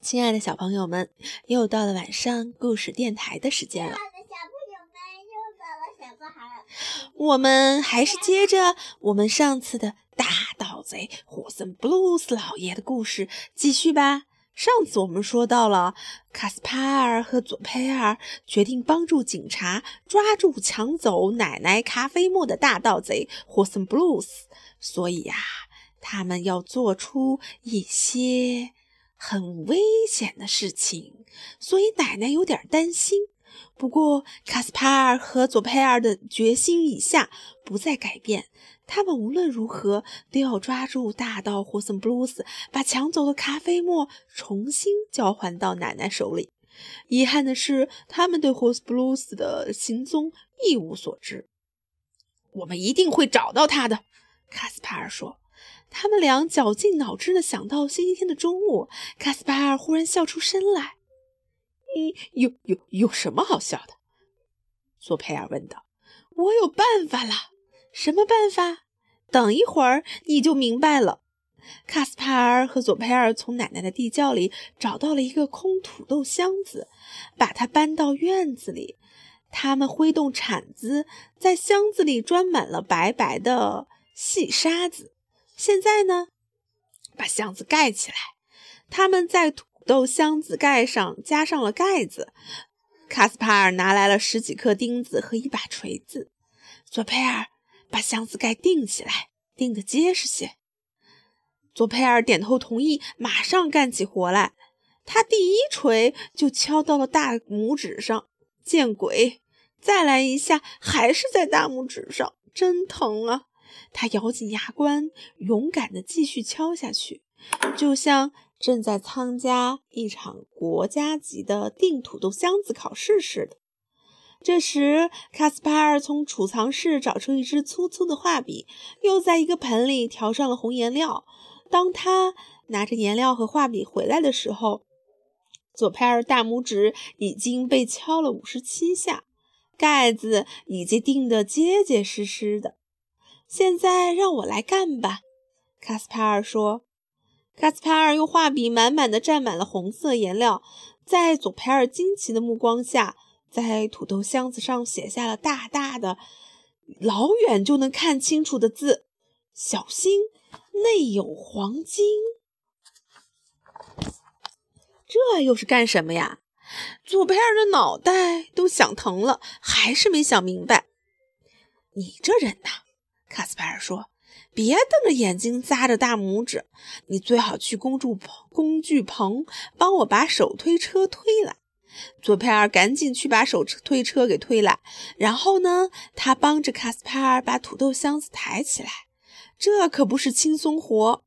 亲爱的小朋友们，又到了晚上故事电台的时间了。我们还是接着我们上次的大盗贼霍森布鲁斯老爷的故事继续吧。上次我们说到了卡斯帕尔和佐佩尔决定帮助警察抓住抢走奶奶咖啡沫的大盗贼霍森布鲁斯，所以呀，他们要做出一些很危险的事情，所以奶奶有点担心。不过，卡斯帕尔和佐佩尔的决心已下，不再改变。他们无论如何都要抓住大盗霍森布鲁斯，把抢走的咖啡沫重新交还到奶奶手里。遗憾的是，他们对霍斯布鲁斯的行踪一无所知。我们一定会找到他的，卡斯帕尔说。他们俩绞尽脑汁地想到星期天的中午。卡斯帕尔忽然笑出声来。有有有什么好笑的？索佩尔问道。“我有办法了。”“什么办法？”“等一会儿你就明白了。”卡斯帕尔和索佩尔从奶奶的地窖里找到了一个空土豆箱子，把它搬到院子里。他们挥动铲子，在箱子里装满了白白的细沙子。现在呢，把箱子盖起来。他们在土。豆箱子盖上加上了盖子，卡斯帕尔拿来了十几颗钉子和一把锤子。佐佩尔把箱子盖钉起来，钉得结实些。佐佩尔点头同意，马上干起活来。他第一锤就敲到了大拇指上，见鬼！再来一下，还是在大拇指上，真疼啊！他咬紧牙关，勇敢地继续敲下去，就像……正在参加一场国家级的订土豆箱子考试似的。这时，卡斯帕尔从储藏室找出一支粗粗的画笔，又在一个盆里调上了红颜料。当他拿着颜料和画笔回来的时候，左派尔大拇指已经被敲了五十七下，盖子已经钉得结结实实的。现在让我来干吧，卡斯帕尔说。卡斯帕尔用画笔满满的蘸满了红色颜料，在佐佩尔惊奇的目光下，在土豆箱子上写下了大大的、老远就能看清楚的字：“小心，内有黄金。”这又是干什么呀？佐佩尔的脑袋都想疼了，还是没想明白。你这人呐，卡斯帕尔说。别瞪着眼睛扎着大拇指，你最好去工具工具棚帮我把手推车推来。佐佩尔赶紧去把手推车给推来，然后呢，他帮着卡斯帕尔把土豆箱子抬起来。这可不是轻松活，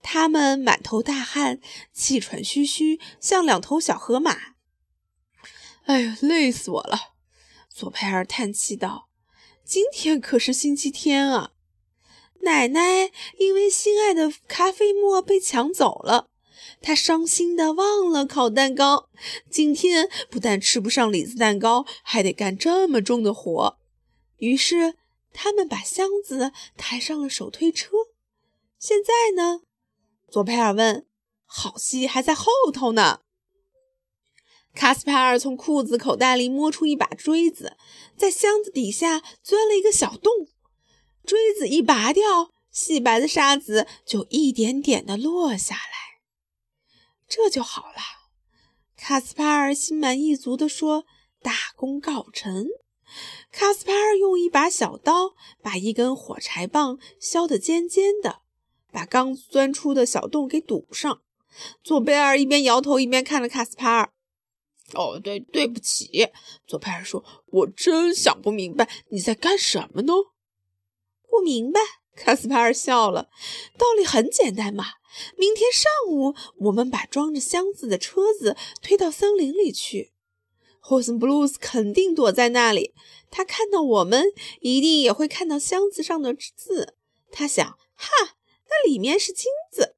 他们满头大汗，气喘吁吁，像两头小河马。哎呀，累死我了！佐佩尔叹气道：“今天可是星期天啊。”奶奶因为心爱的咖啡沫被抢走了，她伤心的忘了烤蛋糕。今天不但吃不上李子蛋糕，还得干这么重的活。于是他们把箱子抬上了手推车。现在呢？佐佩尔问。好戏还在后头呢。卡斯帕尔从裤子口袋里摸出一把锥子，在箱子底下钻了一个小洞。锥子一拔掉，细白的沙子就一点点的落下来，这就好了。卡斯帕尔心满意足地说：“大功告成。”卡斯帕尔用一把小刀把一根火柴棒削得尖尖的，把刚钻出的小洞给堵上。佐贝尔一边摇头一边看着卡斯帕尔。“哦，对，对不起。”佐贝尔说，“我真想不明白你在干什么呢。”不明白，卡斯帕尔笑了。道理很简单嘛。明天上午，我们把装着箱子的车子推到森林里去。霍森布鲁斯肯定躲在那里。他看到我们，一定也会看到箱子上的字。他想：哈，那里面是金子。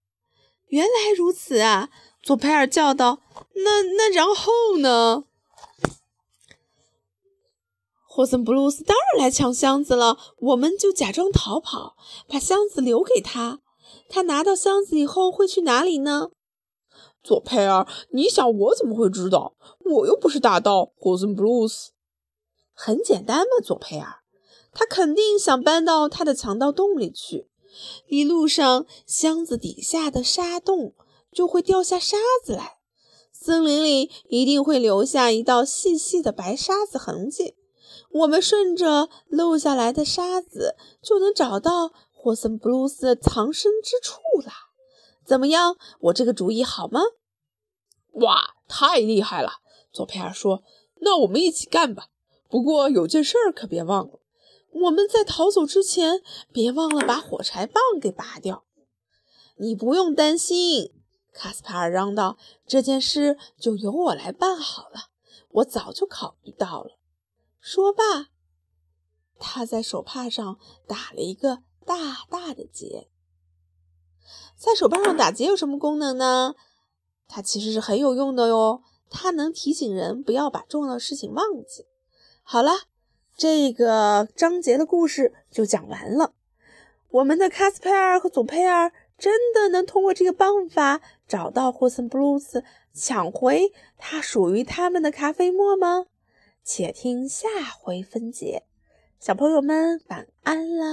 原来如此啊！佐佩尔叫道。那那然后呢？霍森布鲁斯当然来抢箱子了，我们就假装逃跑，把箱子留给他。他拿到箱子以后会去哪里呢？左佩尔，你想我怎么会知道？我又不是大盗霍森布鲁斯。很简单嘛，左佩尔，他肯定想搬到他的强盗洞里去。一路上，箱子底下的沙洞就会掉下沙子来，森林里一定会留下一道细细的白沙子痕迹。我们顺着漏下来的沙子，就能找到霍森布鲁斯的藏身之处了。怎么样？我这个主意好吗？哇，太厉害了！左佩尔说：“那我们一起干吧。不过有件事儿可别忘了，我们在逃走之前，别忘了把火柴棒给拔掉。”你不用担心，卡斯帕尔嚷道：“这件事就由我来办好了。我早就考虑到了。”说罢，他在手帕上打了一个大大的结。在手帕上打结有什么功能呢？它其实是很有用的哟，它能提醒人不要把重要的事情忘记。好了，这个章节的故事就讲完了。我们的卡斯佩尔和佐佩尔真的能通过这个办法找到霍森布鲁斯，抢回他属于他们的咖啡沫吗？且听下回分解。小朋友们晚安啦。